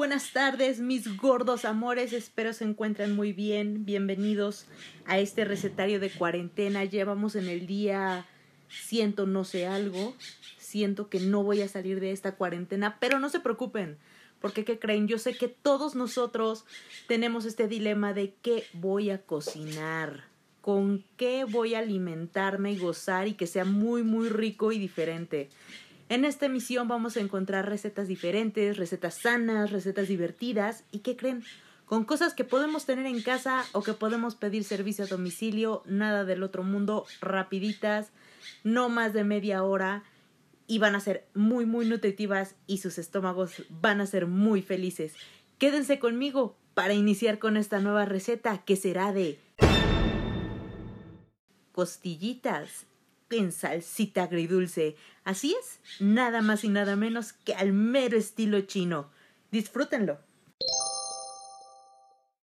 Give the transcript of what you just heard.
buenas tardes, mis gordos amores. Espero se encuentren muy bien. Bienvenidos a este recetario de cuarentena. Llevamos en el día siento no sé algo. Siento que no voy a salir de esta cuarentena, pero no se preocupen. Porque, ¿qué creen? Yo sé que todos nosotros tenemos este dilema de qué voy a cocinar, con qué voy a alimentarme y gozar y que sea muy, muy rico y diferente. En esta emisión vamos a encontrar recetas diferentes, recetas sanas, recetas divertidas y ¿qué creen? Con cosas que podemos tener en casa o que podemos pedir servicio a domicilio, nada del otro mundo, rapiditas, no más de media hora y van a ser muy muy nutritivas y sus estómagos van a ser muy felices. Quédense conmigo para iniciar con esta nueva receta que será de costillitas en salsita agridulce. Así es, nada más y nada menos que al mero estilo chino. Disfrútenlo.